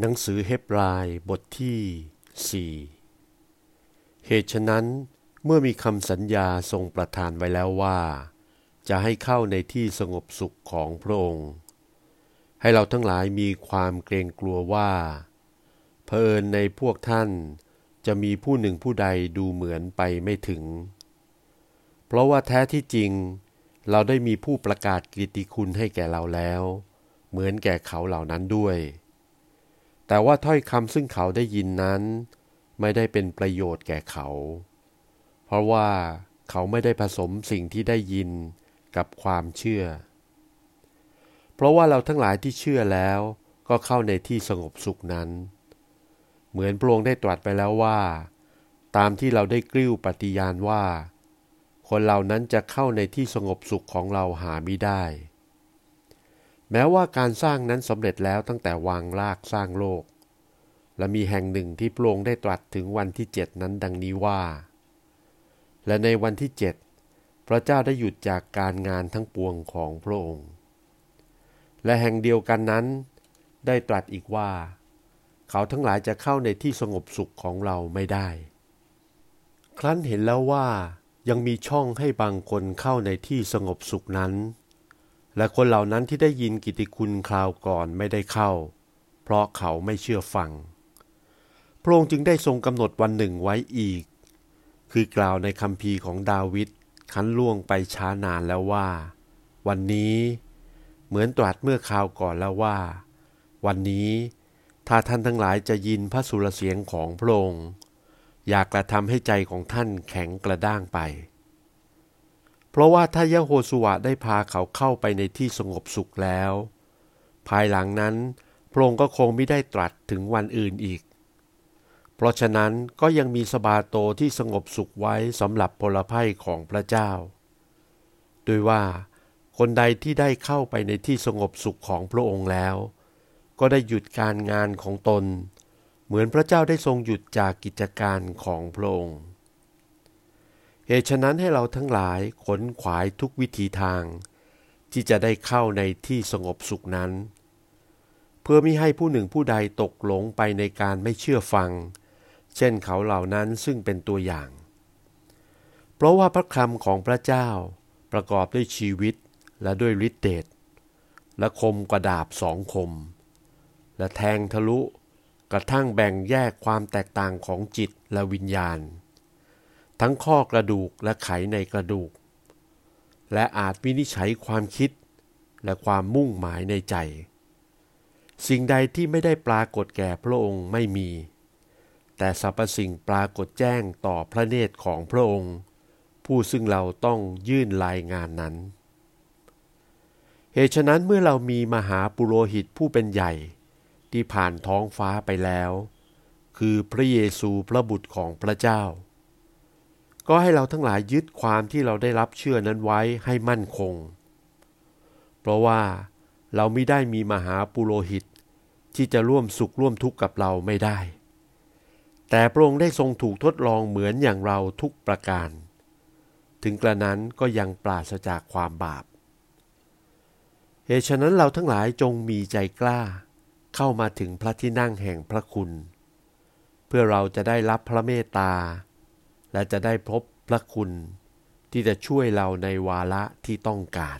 หนังสือเฮบรายบทที่สี่เหตุฉะนั้นเมื่อมีคำสัญญาทรงประทานไว้แล้วว่า จะให้เข้าในที่สงบสุขของพระองค์ ให้เราทั้งหลายมีความเกรงกลัวว่าเพลินในพวกท่านจะมีผู้หนึ่งผู้ใดดูเหมือนไปไม่ถึง เพราะว่าแท้ที่จริง เราได้มีผู้ประกาศกิตติคุณให้แก่เราแล้ว เหมือนแก่เขาเหล่านั้นด้วย แต่ว่าถ้อยคำซึ่งเขาได้ยินนั้น ไม่ได้เป็นประโยชน์แก่เขา เพราะว่าเขาไม่ได้ผสมสิ่งที่ได้ยินกับความเชื่อ เพราะว่าเราทั้งหลายที่เชื่อแล้วก็เข้าในที่สงบสุขนั้น เหมือนพระองค์ได้ตรัสไปแล้วว่า ตามที่เราได้กริ้วปฏิญาณว่า คนเหล่านั้นจะเข้าในที่สงบสุขของเราหาไม่ได้ แม้ว่าการสร้างนั้นสำเร็จแล้วตั้งแต่วางรากสร้างโลก และมีแห่งหนึ่งที่พระองค์ได้ตรัสถึงวันที่เจ็ดนั้นดังนี้ว่า และในวันที่เจ็ดพระเจ้าได้หยุดจากการงานทั้งปวงของพระองค์ และแห่งเดียวกันนั้น ได้ตรัสอีกว่า เขาทั้งหลายจะเข้าในที่สงบสุขของเราไม่ได้ ครั้นเห็นแล้วว่ายังมีช่องให้บางคนเข้าในที่สงบสุขนั้น และคนเหล่านั้นที่ได้ยินกิติคุณคราวก่อนไม่ได้เข้า เพราะเขาไม่เชื่อฟัง พระองค์จึงได้ทรงกำหนดวันหนึ่งไว้อีก คือกล่าวในคำพีของดาวิดคันล่วงไปช้านานแล้วว่า วันนี้เหมือนตรัสเมื่อคราวก่อนแล้วว่า วันนี้ถ้าท่านทั้งหลายจะยินพระสุรเสียงของพระองค์อยากกระทำให้ใจของท่านแข็งกระด้างไป เพราะว่าถ้ายะโฮสุวะได้พาเขาเข้าไปในที่สงบสุขแล้ว ภายหลังนั้นพระองค์ก็คงไม่ได้ตรัสถึงวันอื่นอีก เพราะฉะนั้นก็ยังมีสบาโตที่สงบสุขไว้สำหรับพลภัยของพระเจ้า โดยว่าคนใดที่ได้เข้าไปในที่สงบสุขของพระองค์แล้ว ก็ได้หยุดการงานของตน เหมือนพระเจ้าได้ทรงหยุดจากกิจการของพระองค์ เหตุฉะนั้นให้เราทั้งหลายขนขวายทุกวิธีทาง ที่จะได้เข้าในที่สงบสุขนั้น เพื่อม่ให้ผู้หนึ่งผู้ใดตกหลงไปในการไม่เชื่อฟัง เช่นเขาเหล่านั้นซึ่งเป็นตัวอย่าง เพราะว่าพระคำของพระเจ้าประกอบด้วยชีวิตและด้วยฤทธิเดชและคมกระดาบสองคม และแทงทะลุกระทั่งแบ่งแยกความแตกต่างของจิตและวิญญาณ ทั้งข้อกระดูกและไขในกระดูก และอาจวินิจฉัยความคิดและความมุ่งหมายในใจ สิ่งใดที่ไม่ได้ปรากฏแก่พระองค์ไม่มี แต่สรรพสิ่งปรากฏแจ้งต่อพระเนตรของพระองค์ ผู้ซึ่งเราต้องยื่นรายงานนั้น เหตุฉะนั้นเมื่อเรามีมหาปุโรหิตผู้เป็นใหญ่ที่ผ่านท้องฟ้าไปแล้ว คือพระเยซูพระบุตรของพระเจ้า ก็ให้เราทั้งหลายยึดความที่เราได้รับเชื่อนั้นไว้ให้มั่นคง เพราะว่าเราไม่ได้มีมหาปุโรหิต ที่จะร่วมสุขร่วมทุกข์กับเราไม่ได้ แต่พระองค์ได้ทรงถูกทดลองเหมือนอย่างเราทุกประการ ถึงกระนั้นก็ยังปราศจากความบาป เหตุฉะนั้นเราทั้งหลายจงมีใจกล้า เข้ามาถึงพระที่นั่งแห่งพระคุณ เพื่อเราจะได้รับพระเมตตา และจะได้พบพระคุณที่จะช่วยเราในวาระที่ต้องการ